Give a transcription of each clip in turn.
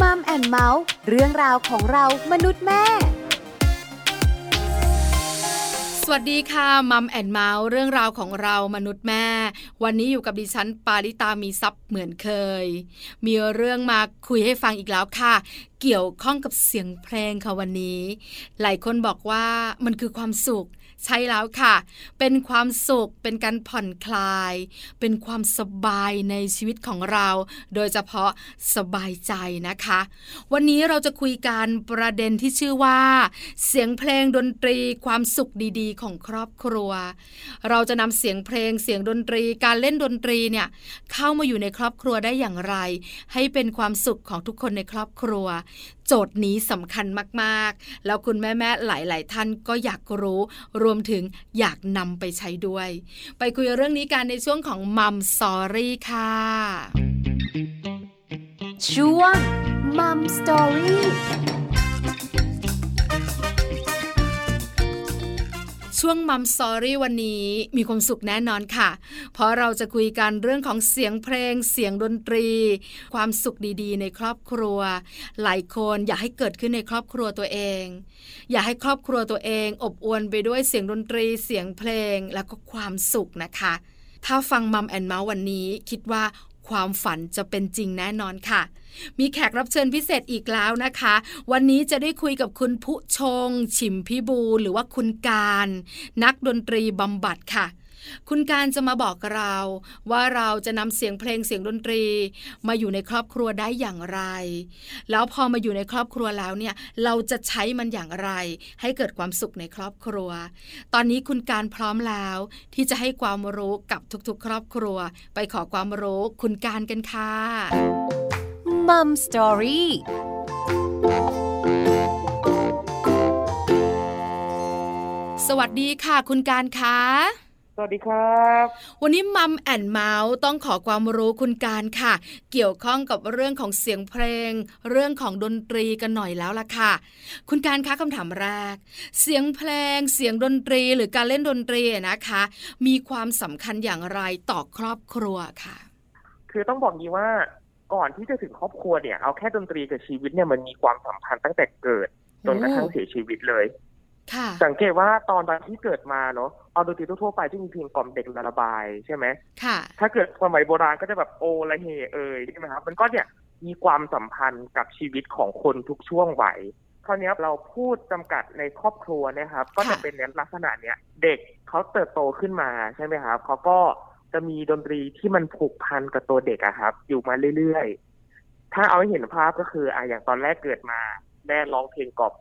Mom and Mouth เรื่องราวของเรามนุษย์แม่ สวัสดีค่ะ Mom and Mouth เรื่องราวของเรามนุษย์แม่ วันนี้อยู่กับดิฉันปาริตามีซัพ์เหมือนเคย มีเรื่องมาคุยให้ฟังอีกแล้วค่ะ เกี่ยวข้องกับเสียงเพลงค่ะวันนี้ หลายคนบอกว่ามันคือความสุข ใช่แล้วค่ะ เป็นความสุข เป็นการผ่อนคลาย เป็นความสบายในชีวิตของเรา โดยเฉพาะสบายใจนะคะ วันนี้เราจะคุยการประเด็นที่ชื่อว่า เสียงเพลงดนตรีความสุขดีๆ ของครอบครัว เราจะนำเสียงเพลงเสียงดนตรีการเล่นดนตรีเนี่ยเข้ามาอยู่ในครอบครัวได้อย่างไร ให้เป็นความสุขของทุกคนในครอบครัว โจทย์นี้สำคัญมากๆ แล้วคุณแม่ๆหลาย ๆ ท่านก็อยากรู้ รวมถึงอยากนำไปใช้ด้วย ไปคุยเรื่องนี้กันในช่วงของ Mom Story ค่ะช่วง Mom Story ช่วง Mom Story วันนี้มีความสุขแน่นอนค่ะ เพราะเราจะคุยกันเรื่องของเสียงเพลง เสียงดนตรี ความสุขดีๆ ในครอบครัว หลายคนอยากให้เกิดขึ้นในครอบครัวตัวเอง อยากให้ครอบครัวตัวเอง อบอวลไปด้วยเสียงดนตรี เสียงเพลงแล้วก็ความสุขนะคะ ถ้าฟังมัมแอนเมาส์วันนี้คิดว่าความฝันจะเป็นจริงแน่นอนค่ะ มีแขกรับเชิญพิเศษอีกแล้วนะคะ วันนี้จะได้คุยกับคุณผู้ชง ฉิมพิบูหรือว่าคุณการ นักดนตรีบำบัดค่ะคุณการจะมาบอกเรา ว่าเราจะนำเสียงเพลงเสียงดนตรี มาอยู่ในครอบครัวได้อย่างไร แล้วพอมาอยู่ในครอบครัวแล้วเนี่ยเราจะใช้มันอย่างไร ให้เกิดความสุขในครอบครัว ตอนนี้คุณการพร้อมแล้ว ที่จะให้ความรู้กับทุกๆ ครอบครัว ไปขอความรู้คุณการกันค่ะ มัมสตอรี่สวัสดีค่ะคุณการคะสวัสดีครับ วันนี้มัมแอนเมาส์ต้องขอความรู้คุณการค่ะ เกี่ยวข้องกับเรื่องของเสียงเพลง เรื่องของดนตรีกันหน่อยแล้วล่ะค่ะ คุณการคะคำถามแรก เสียงเพลง เสียงดนตรีหรือการเล่นดนตรีนะคะ มีความสำคัญอย่างไรต่อครอบครัวค่ะ คือต้องบอกงี้ว่า ก่อนที่จะถึงครอบครัวเนี่ยเอาแค่ดนตรีกับชีวิตเนี่ยมันมีความสัมพันธ์ตั้งแต่เกิดจนกระทั่งเสียชีวิตเลยสังเกตว่าตอนตอนที่เกิดมาเนาะเอาดนตรีทั่วไปที่มีเพลงกล่อมเด็กระบายใช่ไหมค่ะถ้าเกิดสมัยโบราณก็จะแบบโอละเฮเอยใช่ไหมครับมันก็เนี่ยมีความสัมพันธ์กับชีวิตของคนทุกช่วงวัยคราวนี้เราพูดจำกัดในครอบครัวนะครับ ก็จะเป็นในลักษณะเนี้ย เด็กเขาเติบโตขึ้นมาใช่ไหมครับเขาก็ จะมีดนตรีที่มันผูกพันกับตัวเด็กอะครับ อยู่มาเรื่อยๆ ถ้าเอาให้เห็นภาพก็คืออะอย่างตอนแรกเกิดมาแม่ร้องเพลงกล่อม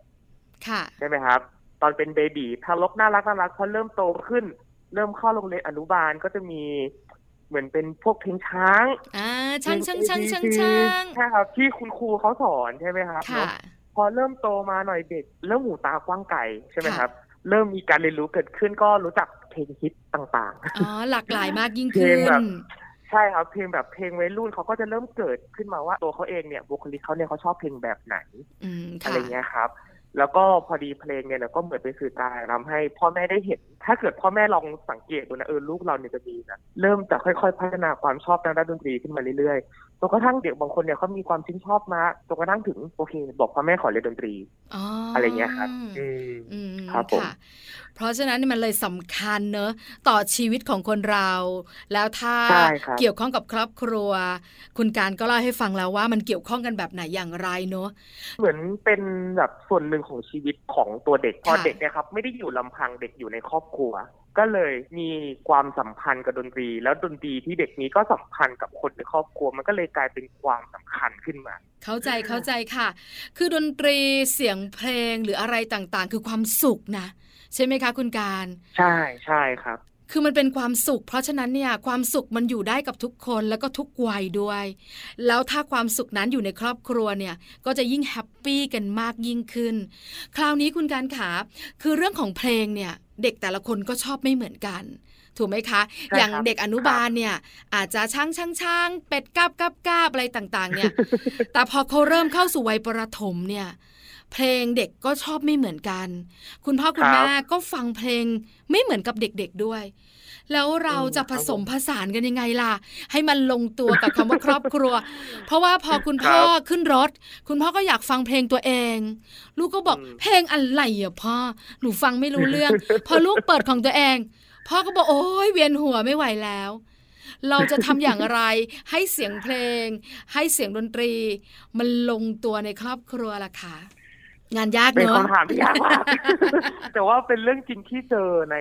ใช่ไหมครับ ตอนเป็นเบบีทารกน่ารักน่ารักพอเริ่มโตขึ้น เริ่มเข้าโรงเรียนอนุบาลก็จะมีเหมือนเป็นพวกเพลงช้างอ่าช้างช้างช้างช้างช้างใช่ครับ ที่คุณครูเขาสอนใช่ไหมครับค่ะพอเริ่มโตมาหน่อยเด็กเริ่มหูตากว้างไกลใช่ไหมครับ เริ่มมีการเรียนรู้เกิดขึ้นก็รู้จักเพลงฮิตต่างๆ อ๋อ หลากหลายมากยิ่งขึ้น ใช่ครับเพลงแบบเพลงวัยรุ่นเขาก็จะเริ่มเกิดขึ้นมาว่าตัวเขาเองเนี่ยบุคลิกเขาเนี่ยเขาชอบเพลงแบบไหนอะไรเงี้ยครับ แล้วก็พอดีเพลงเนี่ยก็เหมือนเป็นสื่อกลางทำให้พ่อแม่ได้เห็น ถ้าเกิดพ่อแม่ลองสังเกตดูนะเออลูกเราเนี่ยจะมีนะเริ่มจะค่อยๆ พัฒนาความชอบทางด้านดนตรีขึ้นมาเรื่อยๆ จนกระทั่งเด็กบางคนเนี่ยเขามีความชื่นชอบมาจนกระทั่งถึงโอเค บอกพ่อแม่ขอเรียนดนตรีอะไรเงี้ยครับอืมครับผมเพราะฉะนั้นมันเลยสำคัญเนอะต่อชีวิตของคนเรา แล้วถ้าเกี่ยวข้องกับครอบครัว คุณการก็เล่าให้ฟังแล้วว่ามันเกี่ยวข้องกันแบบไหนอย่างไรเนอะเหมือนเป็นแบบส่วนหนึ่งของชีวิตของตัวเด็กพอเด็กเนี่ยครับไม่ได้อยู่ลำพังเด็กอยู่ในครอบครัว ก็เลยมีความสัมพันธ์กับดนตรี แล้วดนตรีที่เด็กนี้ก็สัมพันธ์กับคนในครอบครัว มันก็เลยกลายเป็นความสำคัญขึ้นมา เข้าใจเข้าใจค่ะ คือดนตรีเสียงเพลงหรืออะไรต่างๆ คือความสุขนะ ใช่ไหมคะคุณการ ใช่ใช่ครับ คือมันเป็นความสุข เพราะฉะนั้นเนี่ยความสุขมันอยู่ได้กับทุกคนแล้วก็ทุกวัยด้วย แล้วถ้าความสุขนั้นอยู่ในครอบครัวเนี่ยก็จะยิ่ง happy กันมากยิ่งขึ้น คราวนี้คุณการขาคือเรื่องของเพลงเนี่ย เด็กแต่ละคนก็ชอบไม่เหมือนกัน ถูกไหมคะ อย่างเด็กอนุบาลเนี่ย อาจจะช้างช้างช้างเป็ดก้าบก้าบก้าบอะไรต่างๆ เนี่ย แต่พอเขาเริ่มเข้าสู่วัยประถมเนี่ย เพลงเด็กก็ชอบไม่เหมือนกัน คุณพ่อคุณแม่ก็ฟังเพลงไม่เหมือนกับเด็กๆด้วย แล้วเราจะผสมผสานกันยังไงล่ะ ให้มันลงตัวกับคำว่าครอบครัว เพราะว่าพอคุณพ่อขึ้นรถ คุณพ่อก็อยากฟังเพลงตัวเอง ลูกก็บอกเพลงอะไรอะพ่อหนูฟังไม่รู้เรื่อง พอลูกเปิดของตัวเอง พ่อก็บอกโอ้ยเวียนหัวไม่ไหวแล้ว เราจะทำอย่างไรให้เสียงเพลง ให้เสียงดนตรี มันลงตัวในครอบครัวล่ะคะ งานยากเนอะเป็นคำถามที่ยากมากแต่ว่าเป็นเรื่องจริงที่เจอใน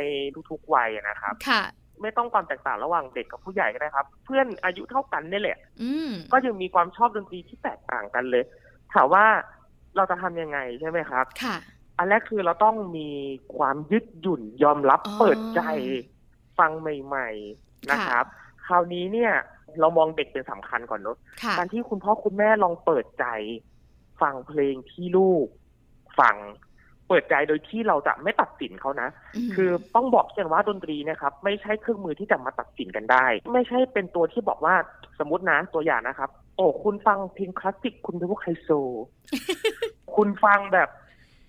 ทุกๆวัยนะครับ ค่ะ ไม่ต้องความแตกต่างระหว่างเด็กกับผู้ใหญ่ก็ได้ครับ เพื่อนอายุเท่ากันนี่แหละอืก็ยังมีความชอบดนตรีที่แตกต่างกันเลย ถามว่าเราจะทำยังไงใช่ไหมครับ ค่ะ อันแรกคือเราต้องมีความยึดหยุ่นยอมรับเปิดใจฟังใหม่ ๆนะครับ คราวนี้เนี่ย เรามองเด็กเป็นสำคัญก่อนเนอะการที่คุณพ่อคุณแม่ลองเปิดใจฟังเพลงที่ลูก ฟัง เปิดใจโดยที่เราจะไม่ตัดสินเขานะ คือต้องบอกเช่นว่าดนตรีนะครับ ไม่ใช่เครื่องมือที่จะมาตัดสินกันได้ ไม่ใช่เป็นตัวที่บอกว่าสมมตินะตัวอย่างนะครับ โอ้คุณฟังเพลงคลาสสิกคุณเป็นพวกไฮโซ คุณฟังแบบ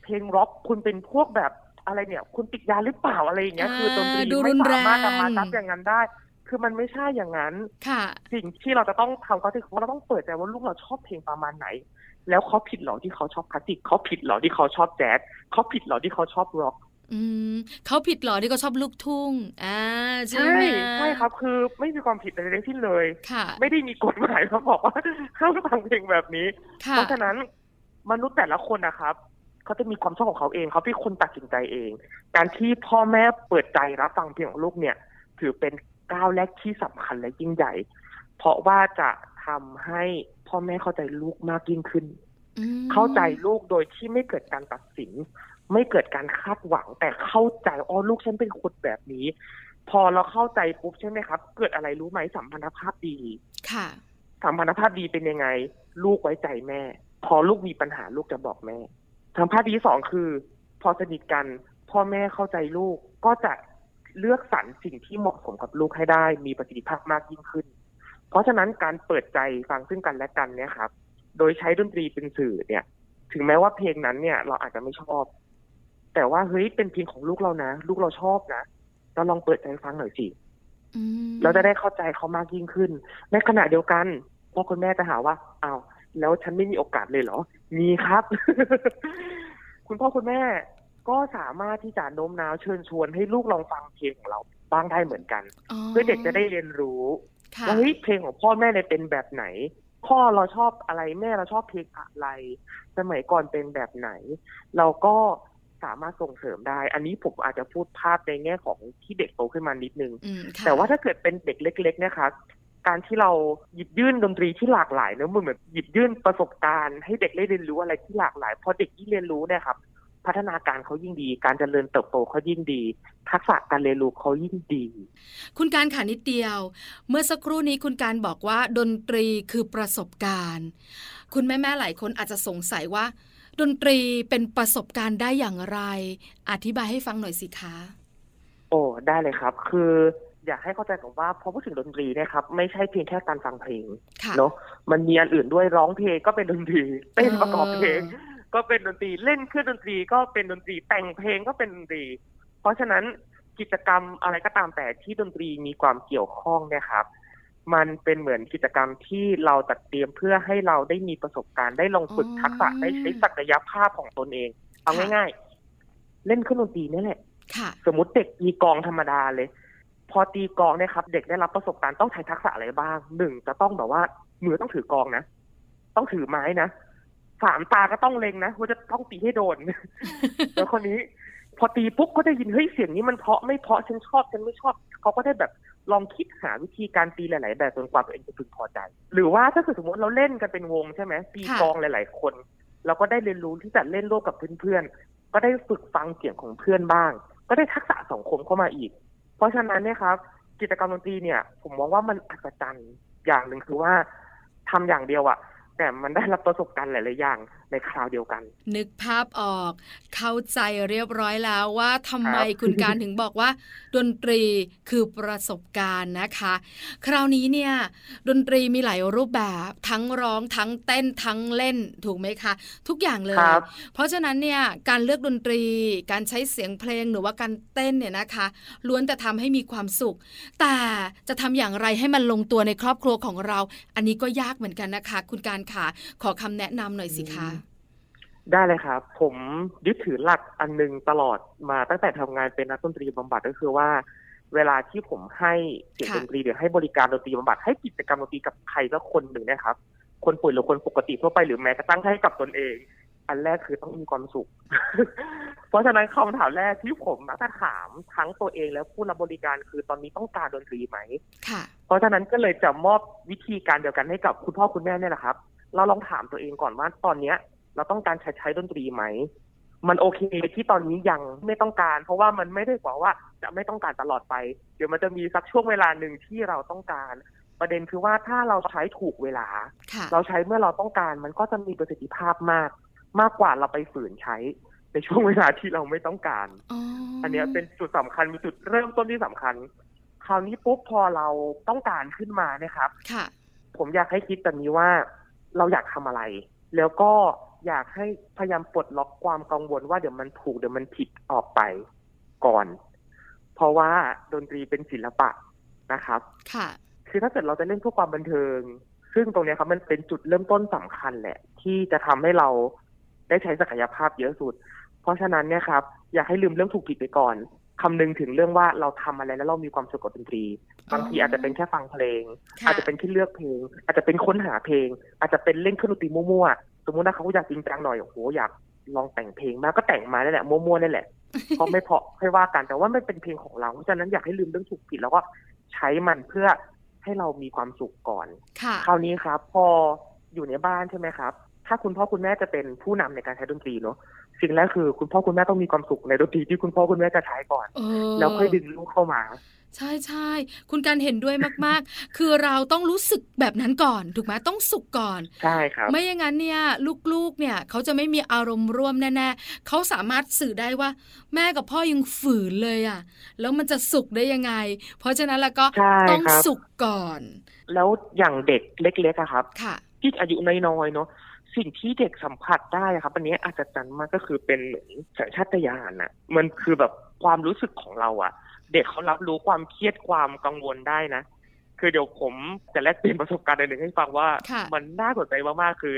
เพลงร็อกคุณเป็นพวกแบบอะไรเนี่ย คุณติดยาหรือเปล่าอะไรอย่างเงี้ยคือดนตรีไม่สามารถจะมาตัดอย่างนั้นได้คือมันไม่ใช่อย่างนั้น ค่ะ สิ่งที่เราจะต้องทำก็คือเราต้องเปิดใจว่าลูกเราชอบเพลงประมาณไหน แล้วเขาผิดหรอที่เขาชอบคลาสสิกเขาผิดหรอที่เขาชอบแจ๊สเขาผิดหรอที่เขาชอบร็อกอืมเขาผิดหรอที่เขาชอบลูกทุ่งอ่าใช่ใช่ครับคือไม่มีความผิดอะไรทั้งสิ้นเลยค่ะ ไม่ได้มีกฎหมายเขาบอกว่าห้ามฟังเพลงแบบนี้ เพราะฉะนั้นมนุษย์แต่ละคนนะครับเขาจะมีความชอบของเขาเองเขาเป็นคนตัดสินใจเอง การที่พ่อแม่เปิดใจรับฟังเพลงของลูกเนี่ย ถือเป็นก้าวแรกที่สำคัญและยิ่งใหญ่ เพราะว่าจะ ทำให้พ่อแม่เข้าใจลูกมากยิ่งขึ้น เข้าใจลูกโดยที่ไม่เกิดการตัดสิน ไม่เกิดการคาดหวัง แต่เข้าใจอ๋อลูกฉันเป็นคนแบบนี้ พอเราเข้าใจปุ๊บใช่ไหมครับ เกิดอะไรรู้ไหมสัมพันธภาพดี ค่ะสัมพันธภาพดีเป็นยังไง ลูกไว้ใจแม่ พอลูกมีปัญหาลูกจะบอกแม่สัมภาษณ์ที่สองคือ พอสนิทกันพ่อแม่เข้าใจลูกก็จะเลือกสรรสิ่งที่เหมาะสมกับลูกให้ได้ มีประสิทธิภาพมากยิ่งขึ้น เพราะฉะนั้นการเปิดใจฟังซึ่งกันและกันเนี่ยครับ โดยใช้ดนตรีเป็นสื่อเนี่ย ถึงแม้ว่าเพลงนั้นเนี่ย เราอาจจะไม่ชอบ แต่ว่าเฮ้ยเป็นเพลงของลูกเรานะ ลูกเราชอบนะเราลองเปิดใจฟังหน่อยสิเราจะได้เข้าใจเขามากยิ่งขึ้น ในขณะเดียวกันพ่อคุณแม่จะหาว่าอ้าวแล้วฉันไม่มีโอกาสเลยเหรอ มีครับ คุณพ่อคุณแม่ก็สามารถที่จะโน้มน้าวเชิญชวนให้ลูกลองฟังเพลงของเราบ้างได้เหมือนกัน เพื่อเด็กจะได้เรียนรู้ ว่าเฮ้ยเพลงของพ่อแม่เนี่ยเป็นแบบไหน พ่อเราชอบอะไรแม่เราชอบเพลงอะไร สมัยก่อนเป็นแบบไหน เราก็สามารถส่งเสริมได้ อันนี้ผมอาจจะพูดภาพในแง่ของที่เด็กโตขึ้นมานิดนึง แต่ว่าถ้าเกิดเป็นเด็กเล็ก ๆ นะคะ การที่เราหยิบยื่นดนตรีที่หลากหลายเนอะมันเหมือนหยิบยื่นประสบการณ์ให้เด็กได้เรียนรู้อะไรที่หลากหลายพอเด็กที่เรียนรู้เนี่ยครับ พัฒนาการเขายิ่งดี การเจริญเติบโตเขายิ่งดี ทักษะการเรียนรู้เขายิ่งดี คุณการขานิดเดียว เมื่อสักครู่นี้คุณการบอกว่า ดนตรีคือประสบการณ์ คุณแม่แม่หลายคนอาจจะสงสัยว่า ดนตรีเป็นประสบการณ์ได้อย่างไร อธิบายให้ฟังหน่อยสิคะ โอ้ได้เลยครับ คืออยากให้เข้าใจก่อนว่าพอพูดถึงดนตรีเนี่ยครับ ไม่ใช่เพียงแค่การฟังเพลงเนาะมันมีอันอื่นด้วยร้องเพลงก็เป็นดนตรีเต้นประกอบเพลง ก็เป็นดนตรีเล่นเครื่องดนตรีก็เป็นดนตรีแต่งเพลงก็เป็นดนตรี เพราะฉะนั้นกิจกรรมอะไรก็ตามแต่ที่ดนตรีมีความเกี่ยวข้องเนี่ยครับ มันเป็นเหมือนกิจกรรมที่เราจัดเตรียมเพื่อให้เราได้มีประสบการณ์ได้ลงฝึกทักษะได้ใช้ศักยภาพของตนเอง เอาง่าย ๆ เล่นเครื่องดนตรีนี่แหละสมมติเด็กมีกองธรรมดาเลย พอตีกองเนี่ยครับ เด็กได้รับประสบการณ์ต้องใช้ทักษะอะไรบ้างหนึ่งจะต้องแบบว่ามือต้องถือกองนะต้องถือไม้นะ สามตาก็ต้องเล็งนะว่าจะต้องตีให้โดน แล้วคนนี้ พอตีปุ๊บก็ได้ยินเฮ้ยเสียงนี้มันเพาะไม่เพาะฉันชอบฉันไม่ชอบเขาก็ได้แบบลองคิดหาวิธีการตีหลาย ๆ แบบจนกว่าตัวเองจะพึงพอใจ หรือว่าถ้าเกิดสมมติเราเล่นกันเป็นวงใช่ไหมตีกองหลาย ๆ คน เราก็ได้เรียนรู้ที่จะเล่นร่วมกับเพื่อน ๆ ก็ได้ฝึกฟังเสียงของเพื่อนบ้าง ก็ได้ทักษะสังคมเข้ามาอีก เพราะฉะนั้นเนี่ยครับ กิจกรรมดนตรีเนี่ย ผมมองว่ามันอัศจรรย์อย่างหนึ่งคือว่าทำอย่างเดียวอะ แต่มันได้รับประสบการณ์หลาย ๆ อย่าง ในคราวเดียวกัน นึกภาพออก เข้าใจเรียบร้อยแล้วว่าทำไมครับคุณการถึงบอกว่า ดนตรีคือประสบการณ์นะคะ คราวนี้เนี่ย ดนตรีมีหลายรูปแบบทั้งร้องทั้งเต้นทั้งเล่นถูกไหมคะ ทุกอย่างเลยครับเพราะฉะนั้นเนี่ยการเลือกดนตรี การใช้เสียงเพลงหรือว่าการเต้นเนี่ยนะคะ ล้วนแต่ทำให้มีความสุข แต่จะทำอย่างไรให้มันลงตัวในครอบครัวของเรา อันนี้ก็ยากเหมือนกันนะคะ คุณการค่ะขอคำแนะนำหน่อยสิคะ ได้เลยครับ ผมยึดถือหลักอันหนึงตลอดมาตั้งแต่ทำงานเป็นนักดนตรีบำบัดก็คือว่า เวลาที่ผมให้เสียงค่ะดนตรีหรือให้บริการดนตรีบำบัดให้กิจกรรมดนตรีกับใครสักคนหนึ่งเนะครับ คนป่วยหรือคนปกติทั่วไปหรือแม้กระทั่งให้กับตนเอง อันแรกคือต้องมีความสุข เพราะฉะนั้นคำถามแรกที่ผมมักจะถามทั้งตัวเองและผู้รับบริการคือตอนนี้ต้องการดนตรีไหมค่ะเพราะฉะนั้นก็เลยจะมอบวิธีการเดียวกันให้กับคุณพ่อคุณแม่เนี่ยแหละครับ เราลองถามตัวเองก่อนว่าตอนเนี้ย เราต้องการใช้ใช้ดนตรีไหม มันโอเคที่ตอนนี้ยังไม่ต้องการ เพราะว่ามันไม่ได้บอกว่าจะไม่ต้องการตลอดไป เดี๋ยวมันจะมีสักช่วงเวลาหนึ่งที่เราต้องการ ประเด็นคือว่าถ้าเราใช้ถูกเวลาค่ะเราใช้เมื่อเราต้องการ มันก็จะมีประสิทธิภาพมาก มากกว่าเราไปฝืนใช้ในช่วงเวลาที่เราไม่ต้องการอ๋ออัอันเนี้ยเป็นจุดสำคัญมีจุดเริ่มต้นที่สำคัญ คราวนี้ปุ๊บพอเราต้องการขึ้นมาเนะครับ ค่ะ ผมอยากให้คิดแบบนี้ว่า เราอยากทำอะไร แล้วก็ อยากให้พยายามปลดล็อกความกังวลว่าเดี๋ยวมันถูกเดี๋ยวมันผิดออกไปก่อน เพราะว่าดนตรีเป็นศิลปะนะครับ ค่ะ คือถ้าเกิดเราจะเล่นเพื่อความบันเทิง ซึ่งตรงเนี้ยครับมันเป็นจุดเริ่มต้นสำคัญแหละ ที่จะทำให้เราได้ใช้ศักยภาพเยอะสุด เพราะฉะนั้นเนี่ยครับ อยากให้ลืมเรื่องถูกผิดไปก่อนคำนึงถึงเรื่องว่าเราทำอะไรแล้วเรามีความสุขกับดนตรี บางทีอาจจะเป็นแค่ฟังเพลงค่ะอาจจะเป็นแค่เลือกเพลง อาจจะเป็นค้นหาเพลง อาจจะเป็นเล่นเครื่องดนตรีมั่วๆ สมมติว่าเขาอยากจริงจังหน่อยโอ้โหอยากลองแต่งเพลงมาก็แต่งมานั่นแหละมั่วๆนั่นแหละเพราะไม่เพราะค่อยว่ากันแต่ว่าไม่เป็นเพลงของเราเพราะฉะนั้นอยากให้ลืมเรื่องถูกผิดแล้วก็ใช้มันเพื่อให้เรามีความสุขก่อนค่ะคราวนี้ครับ พออยู่ในบ้านใช่ไหมครับ ถ้าคุณพ่อคุณแม่จะเป็นผู้นำในการใช้ดนตรีเนาะสิ่งแรกคือคุณพ่อคุณแม่ต้องมีความสุขในดนตรีที่คุณพ่อคุณแม่จะใช้ก่อนเออแล้วค่อยดึงลูกเข้ามา ใช่ใช่คุณการเห็นด้วยมาก ๆ คือเราต้องรู้สึกแบบนั้นก่อน ถูกไหมต้องสุขก่อน ใช่ครับ ไม่อย่างนั้นเนี่ยลูกๆเนี่ยเขาจะไม่มีอารมณ์ร่วมแน่ๆเขาสามารถสื่อได้ว่า แม่กับพ่อยังฝืนเลยอะ่ะ แล้วมันจะสุขได้ยังไง เพราะฉะนั้นแล้วก็ใช่ต้องครับสุขก่อน แล้วอย่างเด็กเล็กๆอะครับค่ะที่อายุน้อยๆเนาะสิ่งที่เด็กสัมผัสได้อะครับ อันนี้อาจจะจันมากก็คือเป็นเหมือนสัญชาตญาณอะมันคือแบบ ความรู้สึกของเราอะเด็กเขารับรู้ความเครียดความกังวลได้นะ คือเดี๋ยวผมจะแลกเปลี่ยนประสบการณ์อันหนึ่งให้ฟังว่าค่ะมันน่าสนใจมากๆคือ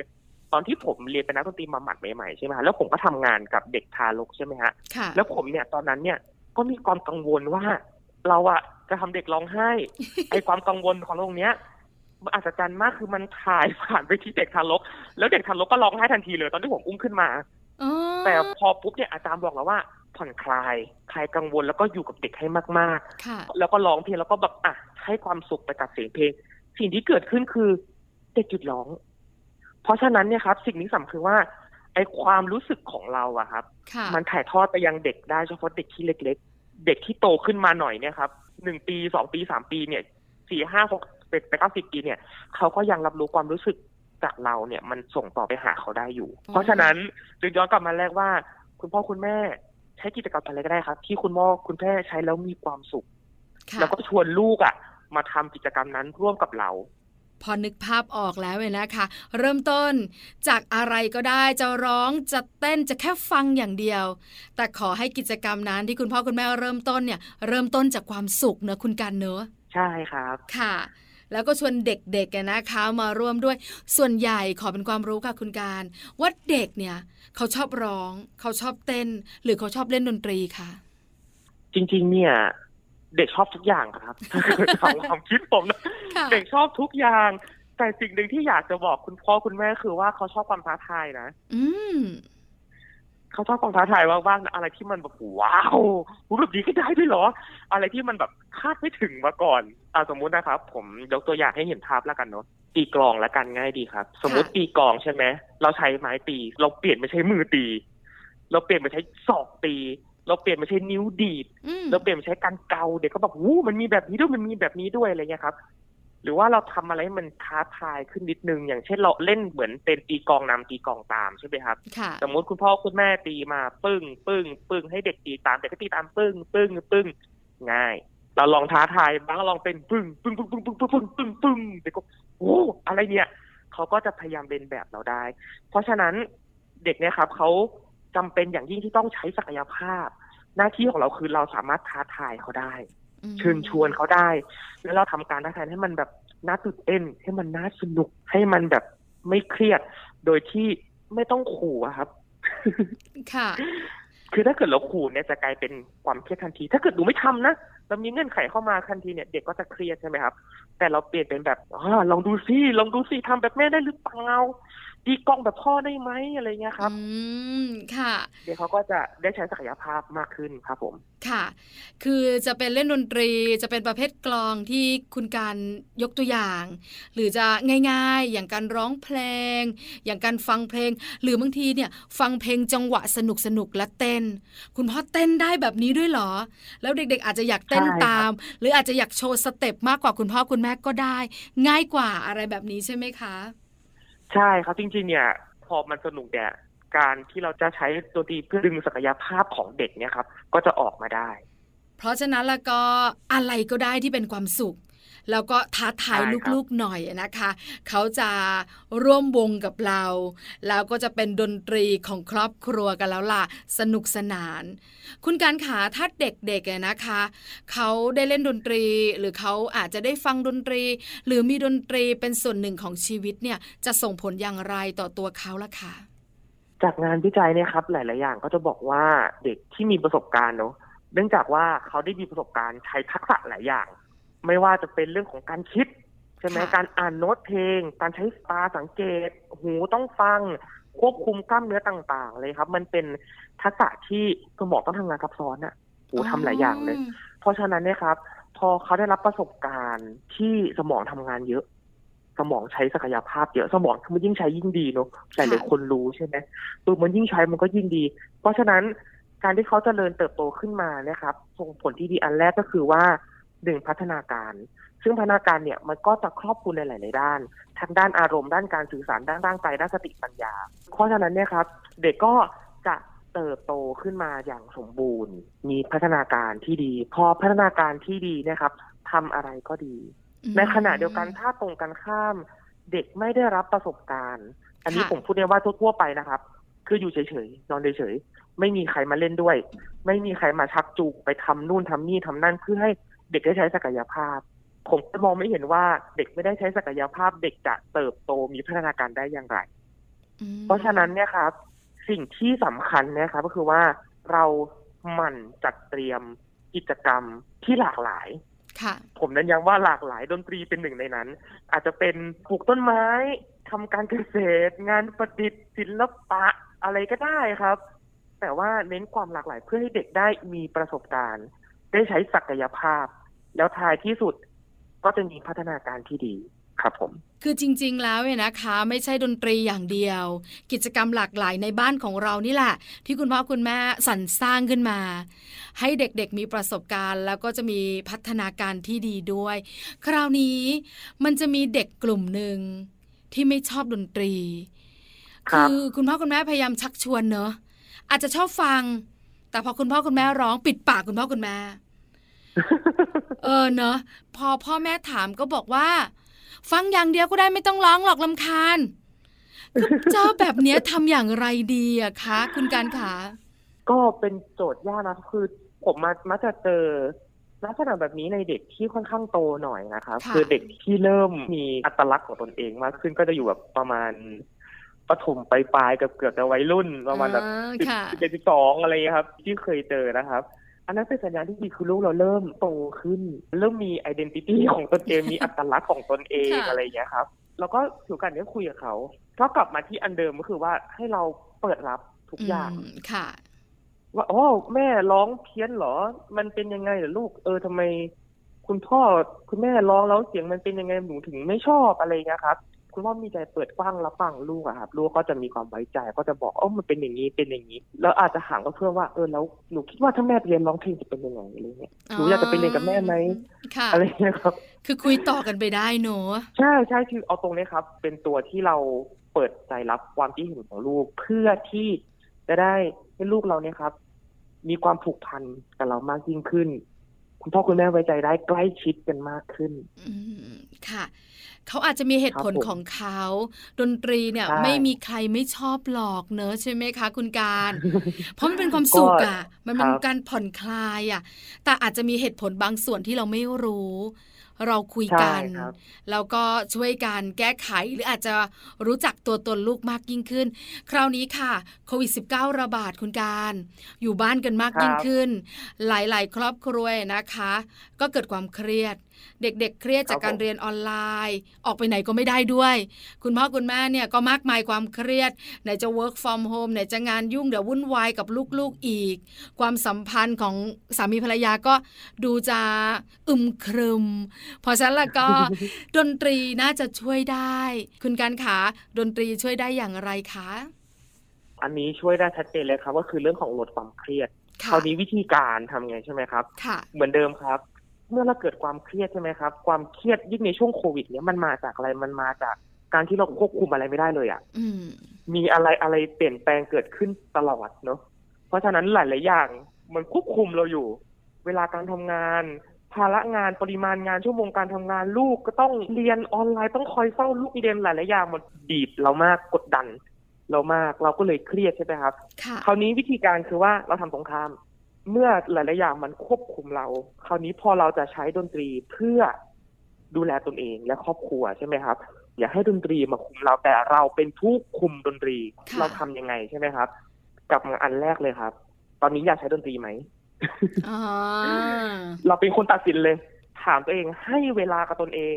ตอนที่ผมเรียนเป็นนักดนตรีมาหมัดใหม่ๆใช่ไหมฮะแล้วผมก็ทำงานกับเด็กทารกใช่ไหมฮะค่ะแล้วผมเนี่ยตอนนั้นเนี่ยก็มีความกังวลว่า เราอะจะทำเด็กร้องไห้ ไอความกังวลของตรงเนี้ยมันอัศจรรย์มากคือมันถ่ายผ่านไปที่เด็กทารก แล้วเด็กทารกก็ร้องไห้ทันทีเลย ตอนที่ผมอุ้มขึ้นมาอ๋อแต่พอปุ๊บเนี่ยอาจารย์บอกแล้วว่า ผ่อนคลายคลายกังวลแล้วก็อยู่กับเด็กให้มากค่ะๆแล้วก็ร้องเพลงแล้วก็แบบอะให้ความสุขไปกับเสียงเพลง สิ่งที่เกิดขึ้นคือเด็กหยุดร้อง เพราะฉะนั้นเนี่ยครับ สิ่งนี้สำคัญคือว่าไอความรู้สึกของเราอะครับค่ะมันถ่ายทอดไปยังเด็กได้เฉพาะเด็กที่เล็ก ๆ เด็กที่โตขึ้นมาหน่อยเนี่ยครับหนึ่งปีสองปีสามปีเนี่ยสี่ห้าหกเป็นไปเก้าสิบปีเนี่ยเขาก็ยังรับรู้ความรู้สึกจากเราเนี่ย มันส่งต่อไปหาเขาได้อยู่อ๋อเพราะฉะนั้นจึงย้อนกลับมาแรกว่า คุณพ่อคุณแม่ ใช้กิจกรรมอะไรก็ได้ครับ ที่คุณพ่อคุณแม่ใช้แล้วมีความสุขค่ะแล้วก็ชวนลูกอะ มาทำกิจกรรมนั้นร่วมกับเราพอนึกภาพออกแล้วเลยนะคะ เริ่มต้นจากอะไรก็ได้จะร้องจะเต้นจะแค่ฟังอย่างเดียว แต่ขอให้กิจกรรมนั้นที่คุณพ่อคุณแม่เริ่มต้นเนี่ย เริ่มต้นจากความสุขเนอะคุณกันเนอะใช่ครับ ค่ะ แล้วก็ชวนเด็กๆอะนะคะมาร่วมด้วย ส่วนใหญ่ขอเป็นความรู้ค่ะคุณการ ว่าเด็กเนี่ยเขาชอบร้อง เขาชอบเต้น หรือเขาชอบเล่นดนตรีค่ะ จริงๆ เนี่ยเด็กชอบทุกอย่างครับถ้าเกิดถามความคิดผมนะค่ะเด็กชอบทุกอย่าง แต่สิ่งหนึ่งที่อยากจะบอกคุณพ่อคุณแม่คือว่าเขาชอบความท้าทายนะ อืมเขาชอบความท้าทายมากๆนะอะไรที่มันแบบว้าวหูแบบนี้ก็ได้ด้วยเหรอ อะไรที่มันแบบคาดไม่ถึงมาก่อน อ่าสมมุตินะครับ ผมยกตัวอย่างให้เห็นภาพแล้วกันเนาะตีกลองแล้วกันง่ายดีครับ สมมุติตีกลองใช่ไหมเราใช้ไม้ตี เราเปลี่ยนไม่ใช้มือตี เราเปลี่ยนไปใช้ศอกตี เราเปลี่ยนไปใช้นิ้วดีดอืมเราเปลี่ยนไปใช้การเกาเด็กก็บอกวู้มันมีแบบนี้ด้วยมันมีแบบนี้ด้วยอะไรเงี้ยครับ หรือว่าเราทำอะไรให้มันท้าทายขึ้นนิดนึง อย่างเช่นเราเล่นเหมือนเป็นตีกลองนำตีกลองตามใช่ไหมครับค่ะสมมติคุณพ่อคุณแม่ตีมาปึ้งปึ้งปึ้งให้เด็กตีตามเด็กก็ตีตามปึ้งปึ้งปึ้งง่าย เราลองท้าทายบ้างลองเป็นปึ้งปึ้งปึ้งปึ้งปึ้งปึ้งปึ้งปึ้งปึ้งเด็กก็โอ้อะไรเนี่ยเขาก็จะพยายามเรียนแบบเราได้ เพราะฉะนั้นเด็กเนี่ยครับเขาจำเป็นอย่างยิ่งที่ต้องใช้ศักยภาพ หน้าที่ของเราคือเราสามารถท้าทายเขาได้เชิญชวนเขาได้ แล้วเราทำการท้าทายให้มันแบบน่าตื่นเต้นให้มันน่าสนุกให้มันแบบไม่เครียด โดยที่ไม่ต้องขู่อะครับ ค่ะ คือถ้าเกิดเราขู่เนี่ยจะกลายเป็นความเครียดทันที ถ้าเกิดหนูไม่ทำนะ เรามีเงื่อนไขเข้ามาทันทีเนี่ยเด็กก็จะเครียดใช่ไหมครับ แต่เราเปลี่ยนเป็นแบบอลองดูซิลองดูซิทำแบบแม่ได้หรือเปล่า ดีกล้องแบบพ่อได้ไหมอะไรเงี้ยครับ อืม ค่ะ เด็กเขาก็จะได้ใช้ศักยภาพมากขึ้นครับผม ค่ะ คือจะเป็นเล่นดนตรีจะเป็นประเภทกลองที่คุณการยกตัวอย่าง หรือจะง่ายๆ อย่างการร้องเพลง อย่างการฟังเพลง หรือบางทีเนี่ยฟังเพลงจังหวะสนุกสนุกๆและเต้น คุณพ่อเต้นได้แบบนี้ด้วยเหรอ แล้วเด็ก ๆ อาจจะอยากเต้นใช่ครับตาม หรืออาจจะอยากโชว์สเต็ปมากกว่าคุณพ่อคุณแม่ก็ได้ ง่ายกว่าอะไรแบบนี้ใช่ไหมคะ ใช่ครับจริงๆเนี่ยพอมันสนุกเนี่ยการที่เราจะใช้ดนตรีเพื่อดึงศักยภาพของเด็กเนี่ยครับ ก็จะออกมาได้ เพราะฉะนั้นแล้วก็อะไรก็ได้ที่เป็นความสุข แล้วก็ท้าทายใช่ครับลูกๆหน่อยนะคะ เขาจะร่วมวงกับเรา แล้วก็จะเป็นดนตรีของครอบครัวกันแล้วล่ะ สนุกสนาน คุณการขาถ้าเด็กๆอะนะคะ เขาได้เล่นดนตรี หรือเขาอาจจะได้ฟังดนตรี หรือมีดนตรีเป็นส่วนหนึ่งของชีวิตเนี่ยจะส่งผลอย่างไรต่อตัวเขาล่ะคะจากงานวิจัยเนี่ยครับ หลาย ๆ อย่างก็จะบอกว่าเด็กที่มีประสบการณ์เนาะเนื่องจากว่าเขาได้มีประสบการณ์ใช้ทักษะหลายอย่าง ไม่ว่าจะเป็นเรื่องของการคิดใช่ไหมค่ะการอ่านโน้ตเพลง การใช้ตาสังเกต หูต้องฟัง ควบคุมกล้ามเนื้อต่างๆ เลยครับ มันเป็นทักษะที่สมองต้องทำงานซับซ้อนอะโหทำหลายอย่างเลย เพราะฉะนั้นเนี่ยครับ พอเขาได้รับประสบการณ์ที่สมองทำงานเยอะ สมองใช้ศักยภาพเยอะสมองมันยิ่งใช้ยิ่งดีเนอะหลายๆคนรู้ใช่ไหมตัวมันยิ่งใช้มันก็ยิ่งดี เพราะฉะนั้นการที่เขาจเจริญเติบโตขึ้นมาเนี่ยครับส่งผลที่ดีอันแรกก็คือว่า หนึ่งพัฒนาการ ซึ่งพัฒนาการเนี่ยมันก็จะครอบคลุมในหลาย ๆ ด้านทั้งด้านอารมณ์ด้านการสื่อสารด้านร่างกายด้านสติปัญญา เพราะฉะนั้นเนี่ยครับ เด็กก็จะเติบโตขึ้นมาอย่างสมบูรณ์ มีพัฒนาการที่ดี พอพัฒนาการที่ดีเนะครับทำอะไรก็ดีอืมในขณะเดียวกันถ้าตรงกันข้าม เด็กไม่ได้รับประสบการณ์ อันนี้ค่ะผมพูดได้ว่าทั่วๆไปนะครับ คืออยู่เฉยๆนอนเฉยๆไม่มีใครมาเล่นด้วย ไม่มีใครมาชักจูงไปทำนู่นทำนี่ทำนั่นเพื่อให้ เด็กได้ใช้ศักยภาพ ผมก็มองไม่เห็นว่าเด็กไม่ได้ใช้ศักยภาพ เด็กจะเติบโตมีพัฒนาการได้อย่างไรอืมเพราะฉะนั้นเนี่ยครับ สิ่งที่สำคัญเนะครับก็คือว่าเราหมั่นจัดเตรียมกิจกรรมที่หลากหลายค่ะผมนั้นย้ำว่าหลากหลายดนตรีเป็นหนึ่งในนั้น อาจจะเป็นปลูกต้นไม้ทำการเกษตร งานประดิษฐ์ศิลปะอะไรก็ได้ครับ แต่ว่าเน้นความหลากหลายเพื่อให้เด็กได้มีประสบการณ์ ได้ใช้ศักยภาพ แล้วท้ายที่สุดก็จะมีพัฒนาการที่ดีครับผม คือจริง ๆ แล้วเนี่ยนะคะ ไม่ใช่ดนตรีอย่างเดียว กิจกรรมหลากหลายในบ้านของเรานี่แหละที่คุณพ่อคุณแม่สรรสร้างขึ้นมา ให้เด็กๆมีประสบการณ์ แล้วก็จะมีพัฒนาการที่ดีด้วย คราวนี้มันจะมีเด็กกลุ่มหนึ่งที่ไม่ชอบดนตรีครับคือคุณพ่อคุณแม่พยายามชักชวนเนอะอาจจะชอบฟัง แต่พอคุณพ่อคุณแม่ร้องปิดปากคุณพ่อคุณแม่ เออเนอะพอพ่อแม่ถามก็บอกว่า ฟังอย่างเดียวก็ได้ไม่ต้องร้องหรอกลำคาญคือเจ้าแบบเนี้ยทำอย่างไรดีอะคะ คุณการขา ก็เป็นโจทย์ยากนะคือ ผมมามักจะเจอลักษณะแบบนี้ในเด็กที่ค่อนข้างโตหน่อยนะครับค่ะคือเด็กที่เริ่มมีอัตลักษณ์ของตนเองมากขึ้นก็จะอยู่แบบประมาณ ปฐมปลายๆกับเกือบจะวัยรุ่นประมาณแบบอ่าสิบค่ะสิบเอ็ดสิบสองอะไรเงี้ยครับ ที่เคยเจอนะครับ อันนั้นเป็นสัญญาณที่ดีคือลูกเราเริ่มโตขึ้น เริ่มมี i d ด n นติตี้ของตนเองมีอัตลักษณ์ของตนเองค่ะอะไรอย่างเงี้ยครับ แล้วก็ถือโอกาสนี้คุยกับเขาก็กลับมาที่อันเดิมก็คือว่าให้เราเปิดรับทุกอย่างมค่ะ ว่าอ๋อแม่ร้องเพี้ยนเหรอ มันเป็นยังไงเหรอลูกเออทำไมคุณพ่อคุณแม่ร้องแล้วเสียงมันเป็นยังไงหนูถึงไม่ชอบอะไรเงี้ยครับ คุณพ่อมีใจเปิดกว้างรับฟังลูกอะครับลูกก็จะมีความไว้ใจก็จะบอกเออมันเป็นอย่างนี้เป็นอย่างนี้ แล้วอาจจะถามก็เพื่อว่าเออแล้วหนูคิดว่าถ้าแม่เรียนร้องเพลงจะเป็นยังไงอะไรเงี้ยหนูอยากจะไปเรียนกับแม่ไหมค่ะอะไรเงี้ยครับ คือคุยต่อกันไปได้เนอะใช่ใช่คือเอาตรงนี้ครับ เป็นตัวที่เราเปิดใจรับความคิดเห็นของลูกเพื่อที่จะได้ให้ลูกเราเนี่ยครับ มีความผูกพันกับเรามากยิ่งขึ้น คุณพ่อคุณแม่ไว้ใจได้ใกล้ชิดกันมากขึ้นอืมค่ะ เขาอาจจะมีเหตุผลครับผมของเขา ดนตรีเนี่ยใช่ไม่มีใครไม่ชอบหลอกเนอะใช่ไหมคะ คุณการ เพราะมันเป็นความสุขอะมันเป็นครับการผ่อนคลายอะแต่อาจจะมีเหตุผลบางส่วนที่เราไม่รู้ เราคุยกันใช่ครับแล้วก็ช่วยกันแก้ไขหรืออาจจะรู้จักตัวตนลูกมากยิ่งขึ้น คราวนี้ค่ะโควิด -19 ระบาดคุณการ อยู่บ้านกันมากยิ่งขึ้น หลาย ๆ ครอบครัวนะคะ ก็เกิดความเครียด เด็กๆ เครียดจากการเรียนออนไลน์ ออกไปไหนก็ไม่ได้ด้วย คุณพ่อคุณแม่เนี่ยก็มากมายความเครียด ไหนจะ work from home ไหนจะงานยุ่งเดี๋ยววุ่นวายกับลูกๆอีก ความสัมพันธ์ของสามีภรรยาก็ดูจะอึมครึม เพราะฉะนั้นแล้วก็ดนตรีน่าจะช่วยได้ คุณการขาดนตรีช่วยได้อย่างไรคะอันนี้ช่วยได้ชัดเจนเลยครับ ก็คือเรื่องของลดความเครียดค่ะคราวนี้วิธีการทำไงใช่ไหมครับค่ะเหมือนเดิมครับ เมื่อเราเกิดความเครียดใช่ไหมครับ ความเครียดยิ่งในช่วงโควิด เนี้ยมันมาจากอะไรมันมาจากการที่เราควบคุมอะไรไม่ได้เลยอะ่ะอืมมีอะไรอะไรเปลี่ยนแปลงเกิดขึ้นตลอดเนาะเพราะฉะนั้นหลาย ๆ อย่างมันควบคุมเราอยู่ เวลาการทำงาน ภาระงานปริมาณงานชั่วโมงการทำงานลูกก็ต้องเรียนออนไลน์ต้องคอยเฝ้าลูกเรียนหลาย ๆ อย่างมันบีบเรามากกดดัน เรามากเราก็เลยเครียดใช่ไหมครับค่ะคราวนี้วิธีการคือว่าเราทำสงคราม เมื่อหลาย ๆ อย่างมันควบคุมเรา คราวนี้พอเราจะใช้ดนตรีเพื่อดูแลตนเองและครอบครัวใช่ไหมครับ อย่าให้ดนตรีมาคุมเราแต่เราเป็นผู้คุมดนตรีค่ะเราทำยังไงใช่ไหมครับกลับมาอันแรกเลยครับ ตอนนี้อยากใช้ดนตรีไหมอ๋อเราเป็นคนตัดสินเลย ถามตัวเองให้เวลากับตนเอง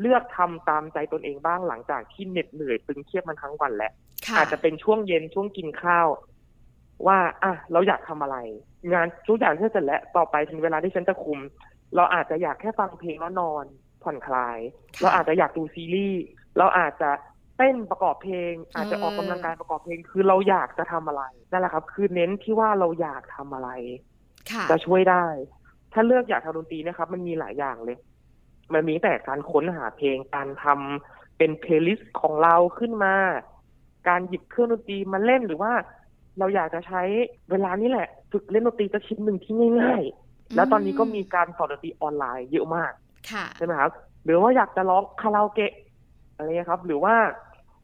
เลือกทำตามใจตนเองบ้างหลังจากที่เหน็ดเหนื่อยตึงเครียดมันทั้งวันแล้วค่ะอาจจะเป็นช่วงเย็นช่วงกินข้าว ว่า อะเราอยากทำอะไร งานทุกอย่างที่เสร็จแล้วต่อไปถึงเวลาที่ฉันจะคุม เราอาจจะอยากแค่ฟังเพลงแล้วนอน ผ่อนคลายค่ะเราอาจจะอยากดูซีรีส์เราอาจจะเต้นประกอบเพลง อาจจะเออออกกำลังกายประกอบเพลง คือเราอยากจะทำอะไรนั่นแหละครับ คือเน้นที่ว่าเราอยากทำอะไรค่ะจะช่วยได้ ถ้าเลือกอยากทำดนตรีนะครับ มันมีหลายอย่างเลย มันมีแต่การค้นหาเพลงการทำเป็น playlist ของเราขึ้นมา การหยิบเครื่องดนตรีมาเล่นหรือว่า เราอยากจะใช้เวลานี้แหละ ฝึกเล่นดนตรีสักชิ้นหนึ่งที่ง่ายๆ แล้วตอนนี้ก็มีการสอนดนตรีออนไลน์เยอะมากค่ะใช่ไหมครับ หรือว่าอยากจะร้องคาราโอเกะอะไรเงี้ยครับ หรือว่า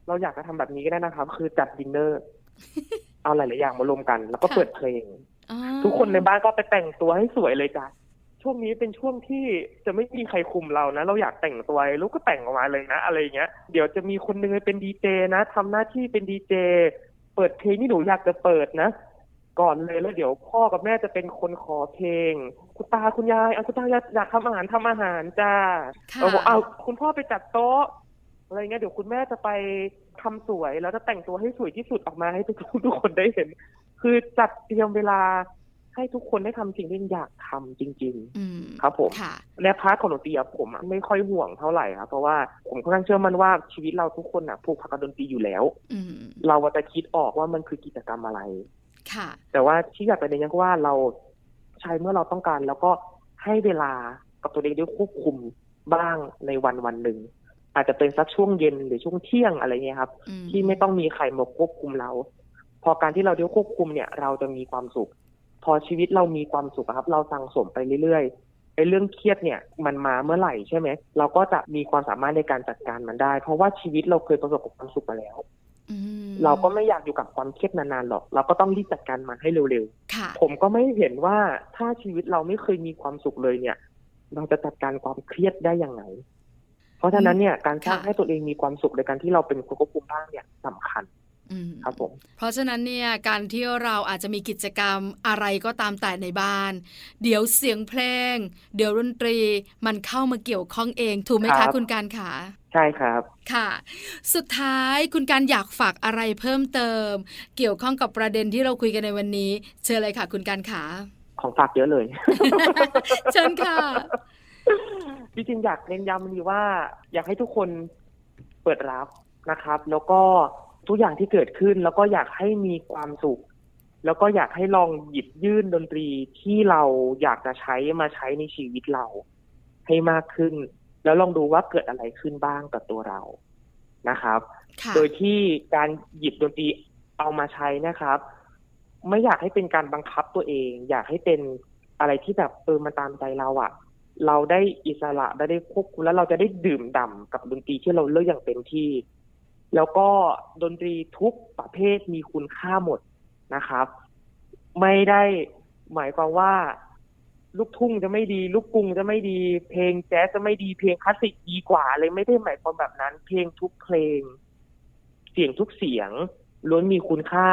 เราอยากจะทำแบบนี้ก็ได้นะครับ คือจัดดินเนอร์ เอาหลาย ๆ อย่างมารวมกัน แล้วก็ค่ะเปิดเพลงอ๋อทุกคนในบ้านก็ไปแต่งตัวให้สวยเลยจ้ะช่วงนี้เป็นช่วงที่จะไม่มีใครคุมเรานะ เราอยากแต่งตัวลูกก็แต่งออกมาเลยนะ อะไรอย่างเงี้ย เดี๋ยวจะมีคนหนึงเป็นดีเจนะทำหน้าที่เป็นดีเจ เปิดเพลงที่หนูอยากจะเปิดนะ ก่อนเลยแล้วเดี๋ยวพ่อกับแม่จะเป็นคนขอเพลง คุณตาคุณยายเอาคุณตาอยากอยากทำอาหารทำอาหารจ้าค่ะเราบอกเอาคุณพ่อไปจัดโต๊ะอะไรเงี้ยเดี๋ยวคุณแม่จะไปทำสวยแล้วจะแต่งตัวให้สวยที่สุดออกมาให้ทุกทุกคนได้เห็น คือจัดเตรียมเวลา ให้ทุกคนได้ทำสิ่งที่อยากทำจริงอืมครับผมค่ะๆและพาร์ทของดนตรีอะผมอะไม่ค่อยห่วงเท่าไหร่ครับเพราะว่าผมค่อนข้างเชื่อมั่นว่าชีวิตเราทุกคนอะผูกพันกับดนตรีอยู่แล้วอืมเราอะจะคิดออกว่ามันคือกิจกรรมอะไรค่ะ แต่ว่าที่อยากไปเน้นย้ำว่าเราใช้เมื่อเราต้องการ แล้วก็ให้เวลากับตัวเองได้ควบคุมบ้างในวันวันหนึ่งอาจจะเป็นสักช่วงเย็นหรือช่วงเที่ยงอะไรเงี้ยครับอืมที่ไม่ต้องมีใครมาควบคุมเรา พอการที่เราได้ควบคุมเนี่ย เราจะมีความสุข พอชีวิตเรามีความสุขอะครับ เราสั่งสมไปเรื่อยๆไอ้เรื่องเครียดเนี่ยมันมาเมื่อไหร่ใช่ไหมเราก็จะมีความสามารถในการจัดการมันได้ เพราะว่าชีวิตเราเคยประสบกับความสุขมาแล้วอืมเราก็ไม่อยากอยู่กับความเครียดนานๆหรอก เราก็ต้องรีบจัดการมันให้เร็วๆค่ะผมก็ไม่เห็นว่าถ้าชีวิตเราไม่เคยมีความสุขเลยเนี่ย เราจะจัดการความเครียดได้อย่างไรเพราะฉะนั้นเนี่ยการสร้างค่ะให้ตัวเองมีความสุขในการที่เราเป็นคนควบคุมบ้างเนี่ยสำคัญอืม ครับผมเพราะฉะนั้นเนี่ยการที่เราอาจจะมีกิจกรรมอะไรก็ตามแต่ในบ้าน เดี๋ยวเสียงเพลง เดี๋ยวดนตรีมันเข้ามาเกี่ยวข้องเองถูกไหมครัคะบคุณการขาใช่ครับค่ะ สุดท้ายคุณการอยากฝากอะไรเพิ่มเติม เกี่ยวข้องกับประเด็นที่เราคุยกันในวันนี้ เชิญเลยค่ะ คุณการขาของฝากเยอะเลย เชิญค่ะจริงๆอยากเน้นย้ำดีว่า อยากให้ทุกคนเปิดรับนะครับ แล้วก็ ทุกอย่างที่เกิดขึ้น แล้วก็อยากให้มีความสุข แล้วก็อยากให้ลองหยิบยื่นดนตรีที่เราอยากจะใช้มาใช้ในชีวิตเรา ให้มากขึ้น แล้วลองดูว่าเกิดอะไรขึ้นบ้างกับตัวเรานะครับค่ะโดยที่การหยิบดนตรีเอามาใช้นะครับ ไม่อยากให้เป็นการบังคับตัวเอง อยากให้เป็นอะไรที่แบบเออมาตามใจเราอะเราได้อิสระได้ได้ควบคุมแล้วเราจะได้ดื่มด่ำกับดนตรีที่เราเลือกอย่างเต็มที่ แล้วก็ดนตรีทุกประเภทมีคุณค่าหมดนะครับ ไม่ได้หมายความว่า ลูกทุ่งจะไม่ดี ลูกกรุงจะไม่ดี เพลงแจ๊สจะไม่ดีเพลงคลาสสิกดีกว่าเลยไม่ได้หมายความแบบนั้น เพลงทุกเพลง เสียงทุกเสียงล้วนมีคุณค่า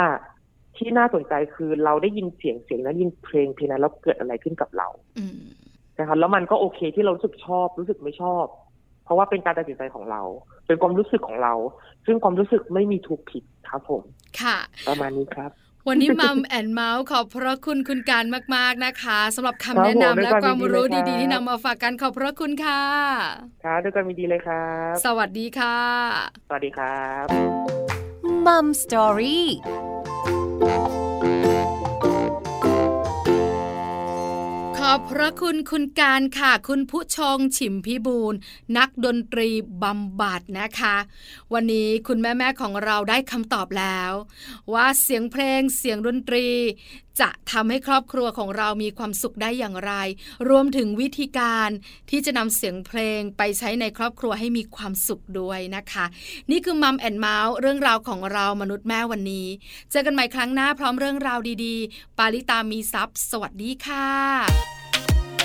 ที่น่าสนใจคือเราได้ยินเสียงเสียงนั้นยินเพลงเพลงนั้นแล้วเกิดอะไรขึ้นกับเราอืมนะครับแล้วมันก็โอเคที่เรารู้สึกชอบรู้สึกไม่ชอบ เพราะว่าเป็นการตัดสินใจของเรา เป็นความรู้สึกของเรา ซึ่งความรู้สึกไม่มีถูกผิดครับผม ค่ะ ประมาณนี้ครับ วันนี้มัมแอนเมาส์ขอบพระคุณคุณการมาก ๆ นะคะสำหรับครัคำบแนะนำผมด้วยและความความรู้ยินดีดีเลยครับๆที่นำมาฝากกันขอบพระคุณค่ะครับด้วยกันมีดีเลยครับ สวัสดีค่ะ สวัสดีครับมัมสตอรี่ อบพระคุณคุณการค่ะ คุณผู้ชงฉิมพิบูลนักดนตรีบำบัดนะคะ วันนี้คุณแม่ๆของเราได้คำตอบแล้ว ว่าเสียงเพลงเสียงดนตรี จะทำให้ครอบครัวของเรามีความสุขได้อย่างไร รวมถึงวิธีการที่จะนำเสียงเพลงไปใช้ในครอบครัวให้มีความสุขด้วยนะคะ นี่คือมัมแอนเมาส์เรื่องราวของเรามนุษย์แม่วันนี้ เจอกันใหม่ครั้งหน้าพร้อมเรื่องราวดีๆ ปาลิตามีซัพ์สวัสดีค่ะ